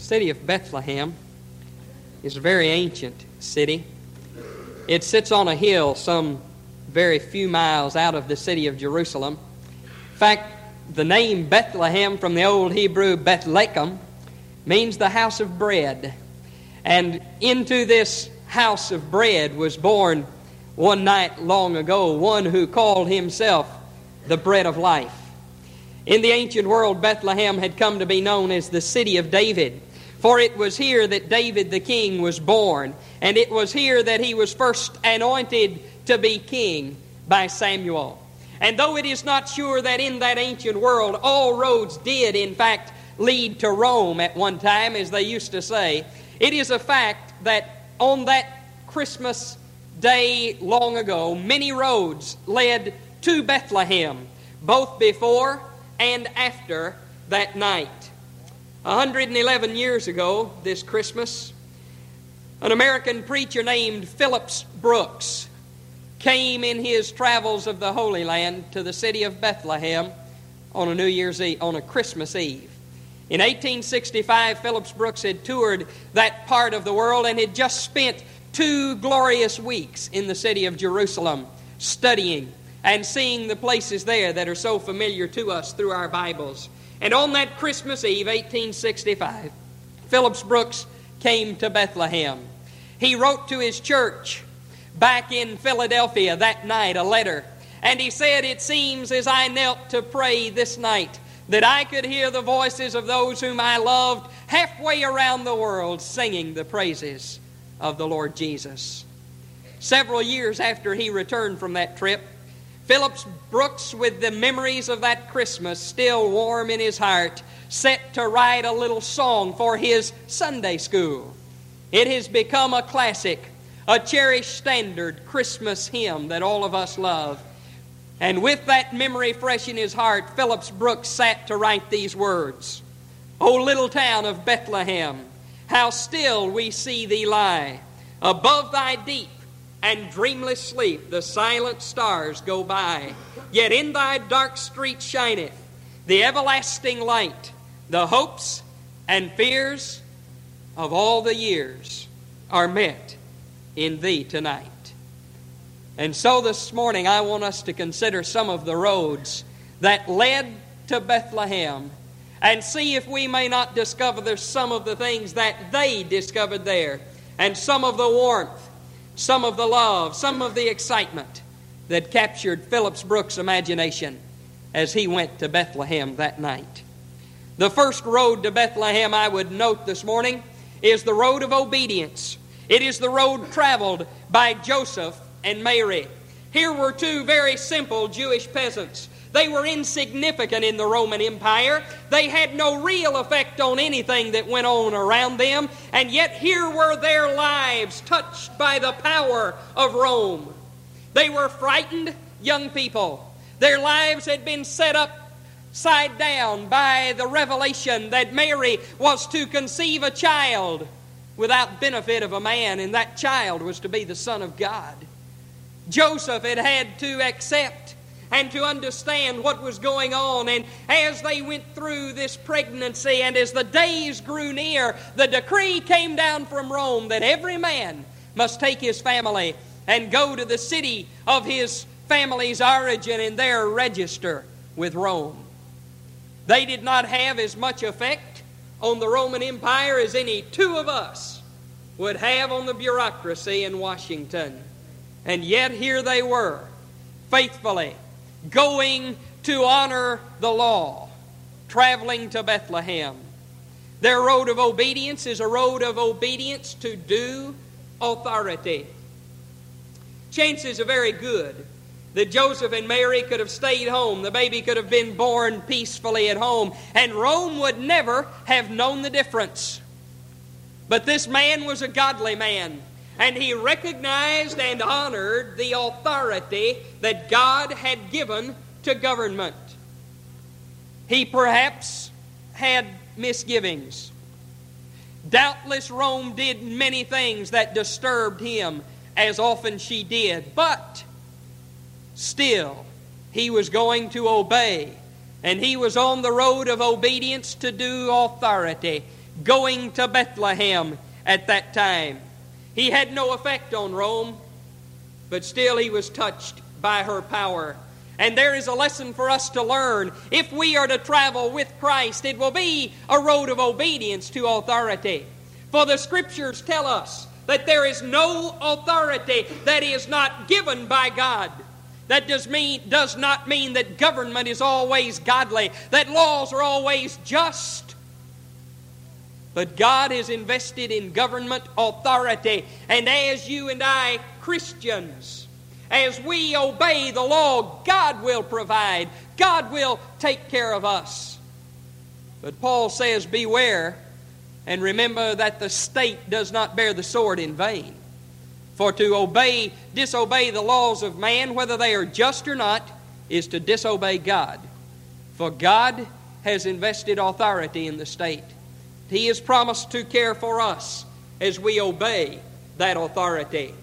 city of Bethlehem is a very ancient city. It sits on a hill some very few miles out of the city of Jerusalem. In fact, the name Bethlehem from the Old Hebrew Bethlehem means the house of bread. And into this house of bread was born one night long ago one who called himself the bread of life. In the ancient world, Bethlehem had come to be known as the city of David, for it was here that David the king was born, and it was here that he was first anointed to be king by Samuel. And though it is not sure that in that ancient world all roads did, in fact, lead to Rome at one time, as they used to say, it is a fact that on that Christmas day long ago, many roads led to Bethlehem, both before and after that night. 111 years ago, this Christmas, an American preacher named Phillips Brooks came in his travels of the Holy Land to the city of Bethlehem on a New Year's Eve, on a Christmas Eve. In 1865, Phillips Brooks had toured that part of the world and had just spent two glorious weeks in the city of Jerusalem studying and seeing the places there that are so familiar to us through our Bibles. And on that Christmas Eve, 1865, Phillips Brooks came to Bethlehem. He wrote to his church back in Philadelphia that night a letter, and he said, It seems as I knelt to pray this night that I could hear the voices of those whom I loved halfway around the world singing the praises of the Lord Jesus. Several years after he returned from that trip, Phillips Brooks, with the memories of that Christmas still warm in his heart, set to write a little song for his Sunday school. It has become a classic, a cherished standard Christmas hymn that all of us love. And with that memory fresh in his heart, Phillips Brooks sat to write these words O little town of Bethlehem, how still we see thee lie. Above thy deep and dreamless sleep the silent stars go by. Yet in thy dark street shineth the everlasting light. The hopes and fears of all the years are met in thee tonight. And so this morning I want us to consider some of the roads that led to Bethlehem and see if we may not discover some of the things that they discovered there, and some of the warmth, some of the love, some of the excitement that captured Phillips Brooks' imagination as he went to Bethlehem that night. The first road to Bethlehem I would note this morning is the road of obedience. It is the road traveled by Joseph and Mary. Here were two very simple Jewish peasants they were insignificant in the Roman Empire. They had no real effect on anything that went on around them. And yet, here were their lives touched by the power of Rome. They were frightened young people. Their lives had been set upside down by the revelation that Mary was to conceive a child without benefit of a man, and that child was to be the Son of God. Joseph had had to accept and to understand what was going on. And as they went through this pregnancy and as the days grew near, the decree came down from Rome that every man must take his family and go to the city of his family's origin and there register with Rome. They did not have as much effect on the Roman Empire as any two of us would have on the bureaucracy in Washington. And yet here they were, faithfully going to honor the law, traveling to Bethlehem. Their road of obedience is a road of obedience to due authority. Chances are very good that Joseph and Mary could have stayed home. The baby could have been born peacefully at home, and Rome would never have known the difference. But this man was a godly man and he recognized and honored the authority that God had given to government. He perhaps had misgivings. Doubtless, Rome did many things that disturbed him, as often she did, but still, he was going to obey, and he was on the road of obedience to due authority. going to Bethlehem at that time. He had no effect on Rome, but still he was touched by her power. And there is a lesson for us to learn. If we are to travel with Christ, it will be a road of obedience to authority. For the Scriptures tell us that there is no authority that is not given by God. That does, mean, does not mean that government is always godly, that laws are always just. But God is invested in government authority. And as you and I, Christians, as we obey the law, God will provide, God will take care of us. But Paul says, Beware and remember that the state does not bear the sword in vain. For to obey, disobey the laws of man, whether they are just or not, is to disobey God. For God has invested authority in the state. He has promised to care for us as we obey that authority.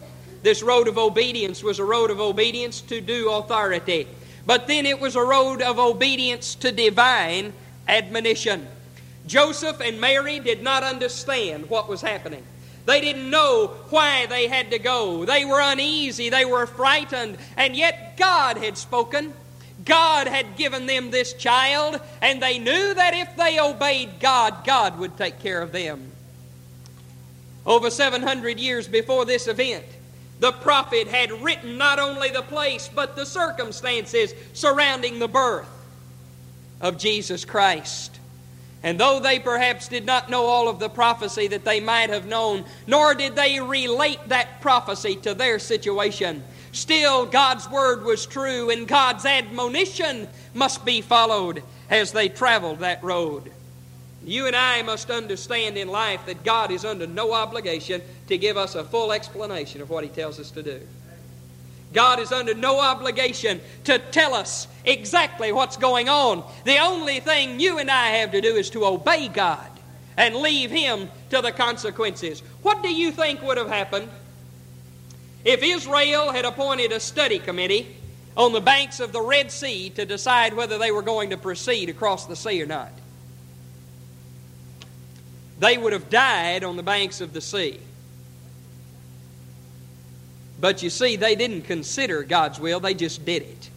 This road of obedience was a road of obedience to due authority. But then it was a road of obedience to divine admonition. Joseph and Mary did not understand what was happening. They didn't know why they had to go. They were uneasy. They were frightened. And yet God had spoken. God had given them this child. And they knew that if they obeyed God, God would take care of them. Over 700 years before this event, the prophet had written not only the place, but the circumstances surrounding the birth of Jesus Christ. And though they perhaps did not know all of the prophecy that they might have known, nor did they relate that prophecy to their situation, still God's word was true and God's admonition must be followed as they traveled that road. You and I must understand in life that God is under no obligation to give us a full explanation of what He tells us to do. God is under no obligation to tell us exactly what's going on. The only thing you and I have to do is to obey God and leave Him to the consequences. What do you think would have happened if Israel had appointed a study committee on the banks of the Red Sea to decide whether they were going to proceed across the sea or not? they would have died on the banks of the sea. But you see, they didn't consider God's will, they just did it.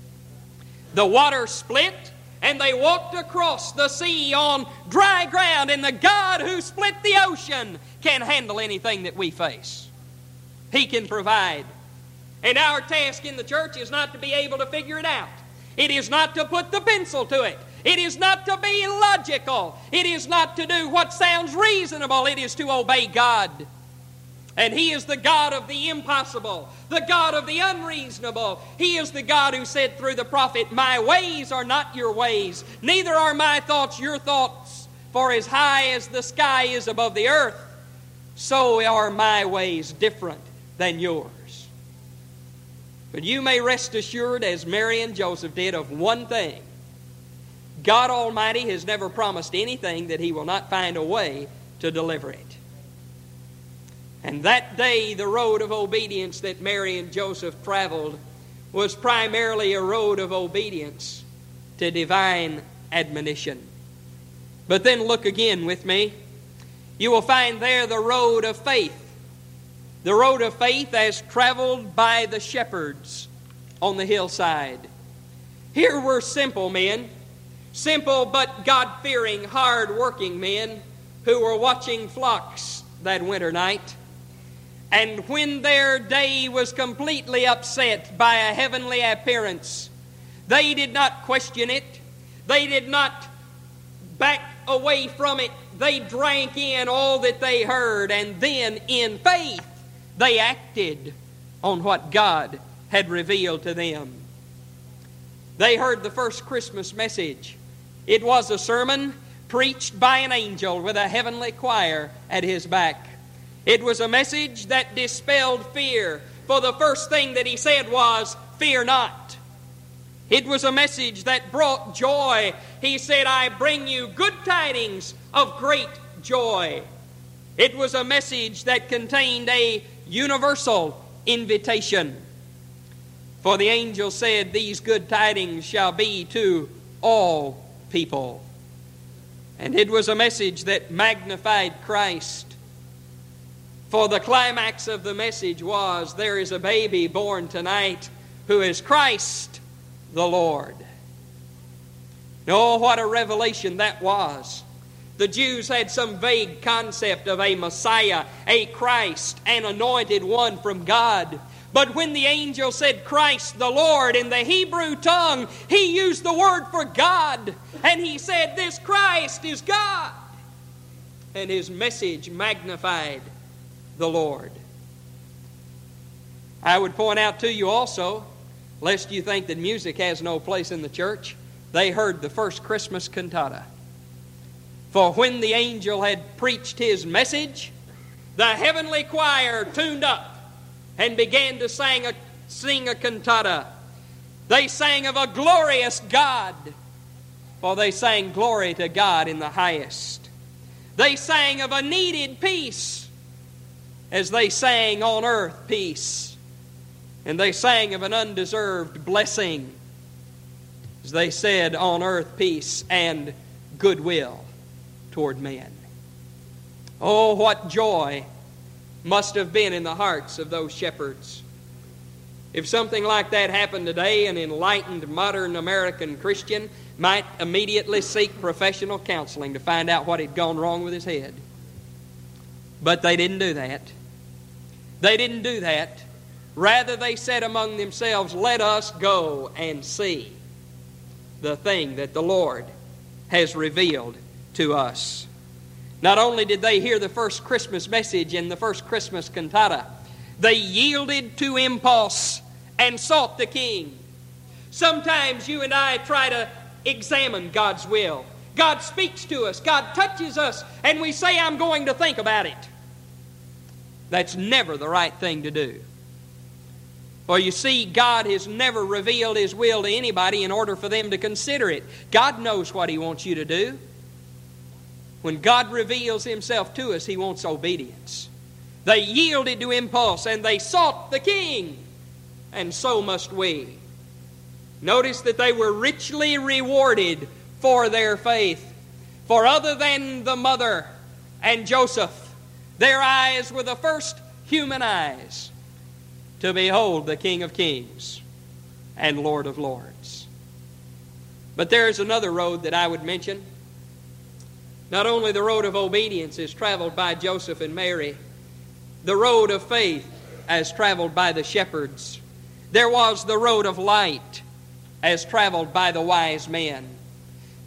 The water split, and they walked across the sea on dry ground, and the God who split the ocean can handle anything that we face. He can provide. And our task in the church is not to be able to figure it out. It is not to put the pencil to it. It is not to be logical. It is not to do what sounds reasonable. It is to obey God. And He is the God of the impossible, the God of the unreasonable. He is the God who said through the prophet, My ways are not your ways, neither are my thoughts your thoughts. For as high as the sky is above the earth, so are my ways different than yours. But you may rest assured, as Mary and Joseph did, of one thing God Almighty has never promised anything that He will not find a way to deliver it. And that day, the road of obedience that Mary and Joseph traveled was primarily a road of obedience to divine admonition. But then look again with me. You will find there the road of faith. The road of faith as traveled by the shepherds on the hillside. Here were simple men Simple but God fearing, hard working men who were watching flocks that winter night. And when their day was completely upset by a heavenly appearance, they did not question it. They did not back away from it. They drank in all that they heard, and then in faith they acted on what God had revealed to them. They heard the first Christmas message it was a sermon preached by an angel with a heavenly choir at his back. It was a message that dispelled fear, for the first thing that he said was, Fear not. It was a message that brought joy. He said, I bring you good tidings of great joy. It was a message that contained a universal invitation. For the angel said, These good tidings shall be to all people. And it was a message that magnified Christ. For the climax of the message was there is a baby born tonight who is Christ the Lord. Oh, what a revelation that was. The Jews had some vague concept of a Messiah, a Christ, an anointed one from God. But when the angel said Christ the Lord in the Hebrew tongue, he used the word for God. And he said, This Christ is God. And his message magnified the Lord. I would point out to you also, lest you think that music has no place in the church, they heard the first Christmas cantata. For when the angel had preached his message, the heavenly choir tuned up and began to sing a, sing a cantata. They sang of a glorious God, for they sang glory to God in the highest. They sang of a needed peace as they sang on earth peace. And they sang of an undeserved blessing as they said on earth peace and goodwill toward men. Oh, what joy must have been in the hearts of those shepherds. If something like that happened today, an enlightened modern American Christian might immediately seek professional counseling to find out what had gone wrong with his head. But they didn't do that. They didn't do that. Rather, they said among themselves, Let us go and see the thing that the Lord has revealed to us. Not only did they hear the first Christmas message in the first Christmas cantata, they yielded to impulse and sought the King. Sometimes you and I try to examine God's will. God speaks to us, God touches us, and we say, I'm going to think about it. That's never the right thing to do. For you see, God has never revealed His will to anybody in order for them to consider it. God knows what He wants you to do. When God reveals Himself to us, He wants obedience. They yielded to impulse and they sought the king, and so must we. Notice that they were richly rewarded for their faith. For other than the mother and Joseph, their eyes were the first human eyes to behold the King of Kings and Lord of Lords. But there is another road that I would mention not only the road of obedience is traveled by Joseph and Mary, the road of faith as traveled by the shepherds. There was the road of light as traveled by the wise men.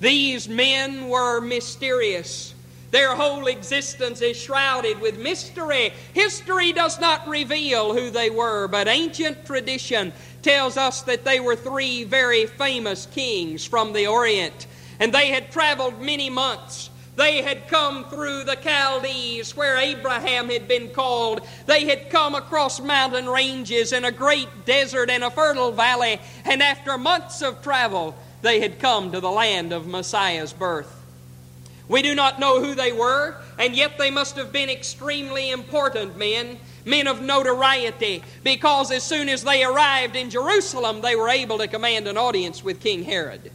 These men were mysterious. Their whole existence is shrouded with mystery. History does not reveal who they were, but ancient tradition tells us that they were three very famous kings from the Orient, and they had traveled many months they had come through the Chaldees where Abraham had been called. They had come across mountain ranges and a great desert and a fertile valley. And after months of travel, they had come to the land of Messiah's birth. We do not know who they were, and yet they must have been extremely important men, men of notoriety, because as soon as they arrived in Jerusalem, they were able to command an audience with King Herod.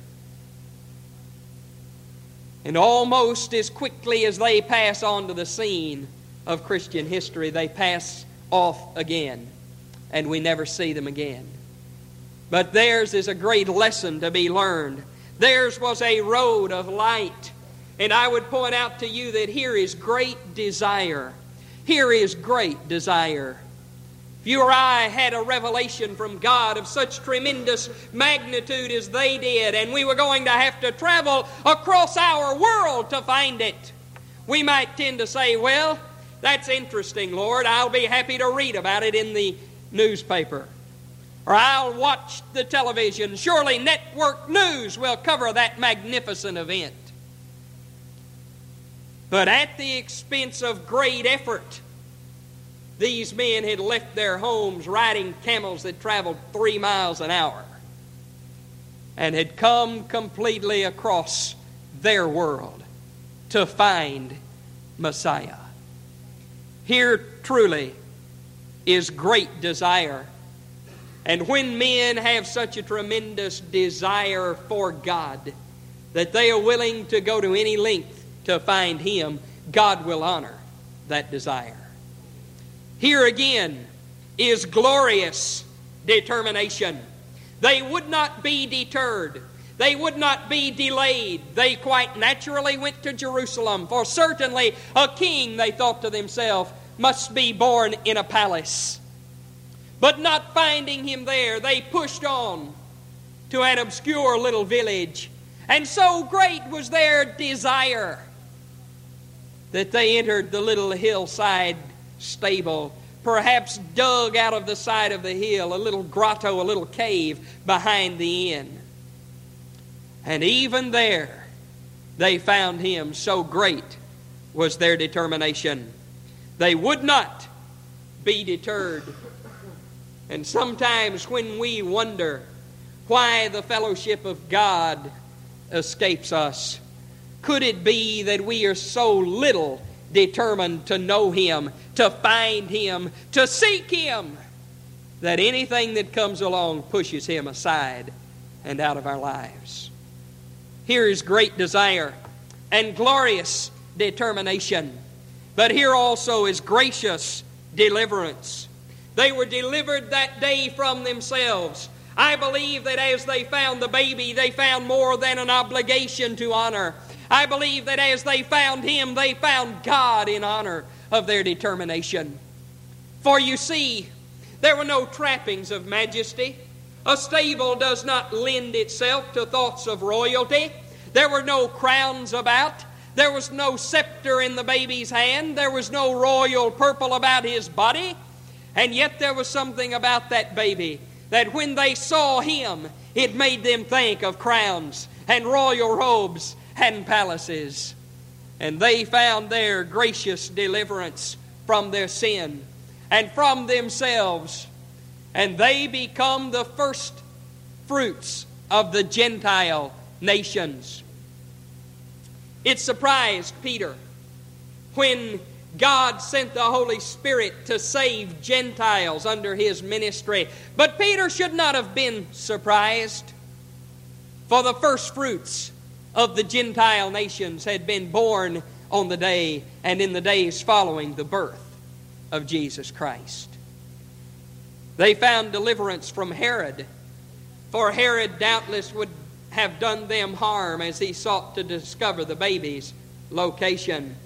And almost as quickly as they pass onto the scene of Christian history, they pass off again, and we never see them again. But theirs is a great lesson to be learned. Theirs was a road of light. And I would point out to you that here is great desire. Here is great desire you or I had a revelation from God of such tremendous magnitude as they did, and we were going to have to travel across our world to find it, we might tend to say, Well, that's interesting, Lord. I'll be happy to read about it in the newspaper. Or I'll watch the television. Surely network news will cover that magnificent event. But at the expense of great effort, these men had left their homes riding camels that traveled three miles an hour and had come completely across their world to find Messiah. Here truly is great desire. And when men have such a tremendous desire for God that they are willing to go to any length to find Him, God will honor that desire. Here again is glorious determination. They would not be deterred. They would not be delayed. They quite naturally went to Jerusalem, for certainly a king, they thought to themselves, must be born in a palace. But not finding him there, they pushed on to an obscure little village. And so great was their desire that they entered the little hillside stable, perhaps dug out of the side of the hill, a little grotto, a little cave behind the inn. And even there, they found him, so great was their determination. They would not be deterred. And sometimes when we wonder why the fellowship of God escapes us, could it be that we are so little determined to know Him, to find Him, to seek Him, that anything that comes along pushes Him aside and out of our lives? Here is great desire and glorious determination. But here also is gracious deliverance. They were delivered that day from themselves. I believe that as they found the baby, they found more than an obligation to honor. I believe that as they found him, they found God in honor of their determination. For you see, there were no trappings of majesty. A stable does not lend itself to thoughts of royalty. There were no crowns about. There was no scepter in the baby's hand. There was no royal purple about his body. And yet there was something about that baby that when they saw him, it made them think of crowns and royal robes and palaces. And they found their gracious deliverance from their sin and from themselves. And they become the first fruits of the Gentile nations. It surprised Peter when God sent the Holy Spirit to save Gentiles under his ministry. But Peter should not have been surprised, for the first fruits of the Gentile nations had been born on the day and in the days following the birth of Jesus Christ. They found deliverance from Herod, for Herod doubtless would have done them harm as he sought to discover the baby's location.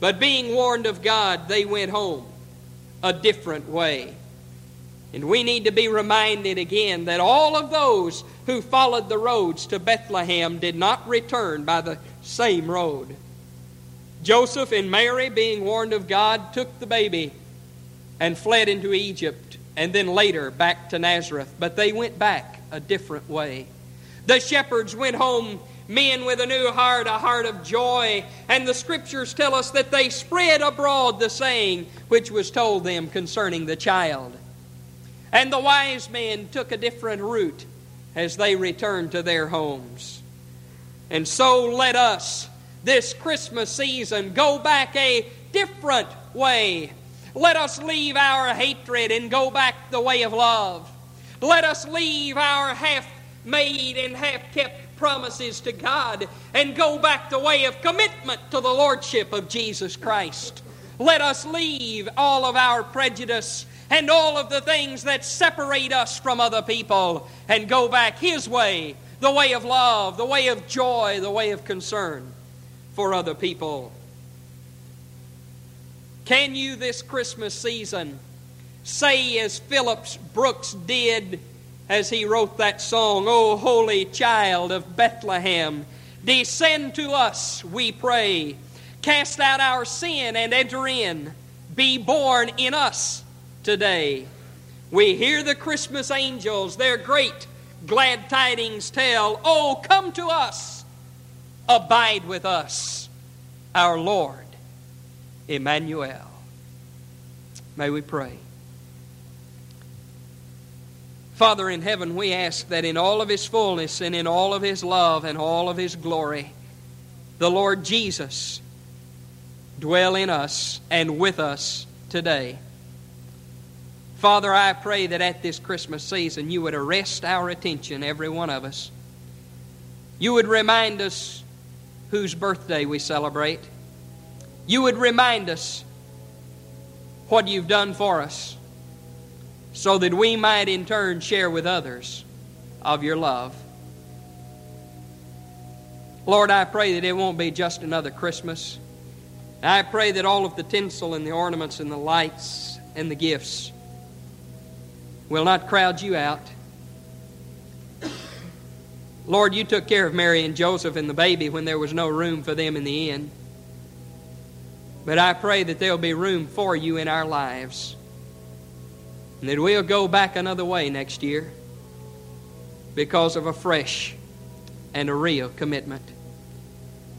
But being warned of God, they went home a different way. And we need to be reminded again that all of those who followed the roads to Bethlehem did not return by the same road. Joseph and Mary, being warned of God, took the baby and fled into Egypt and then later back to Nazareth. But they went back a different way. The shepherds went home, men with a new heart, a heart of joy. And the scriptures tell us that they spread abroad the saying which was told them concerning the child. And the wise men took a different route as they returned to their homes. And so let us, this Christmas season, go back a different way. Let us leave our hatred and go back the way of love. Let us leave our half made and half kept promises to God and go back the way of commitment to the Lordship of Jesus Christ. Let us leave all of our prejudice and all of the things that separate us from other people and go back His way, the way of love, the way of joy, the way of concern for other people. Can you this Christmas season say, as Phillips Brooks did, as he wrote that song, O holy child of Bethlehem, descend to us, we pray. Cast out our sin and enter in. Be born in us today. We hear the Christmas angels, their great glad tidings tell, Oh, come to us, abide with us, our Lord, Emmanuel. May we pray. Father in heaven, we ask that in all of His fullness and in all of His love and all of His glory, the Lord Jesus dwell in us and with us today. Father, I pray that at this Christmas season you would arrest our attention, every one of us. You would remind us whose birthday we celebrate, you would remind us what you've done for us so that we might in turn share with others of your love. Lord, I pray that it won't be just another Christmas. I pray that all of the tinsel and the ornaments and the lights and the gifts will not crowd you out. Lord, you took care of Mary and Joseph and the baby when there was no room for them in the inn. But I pray that there'll be room for you in our lives. And that we'll go back another way next year because of a fresh and a real commitment.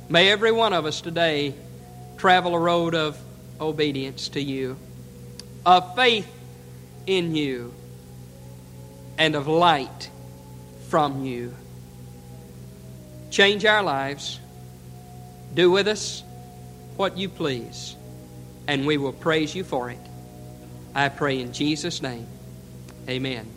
May every one of us today travel a road of obedience to you, of faith in you, and of light from you. Change our lives. Do with us what you please, and we will praise you for it. I pray in Jesus' name. Amen.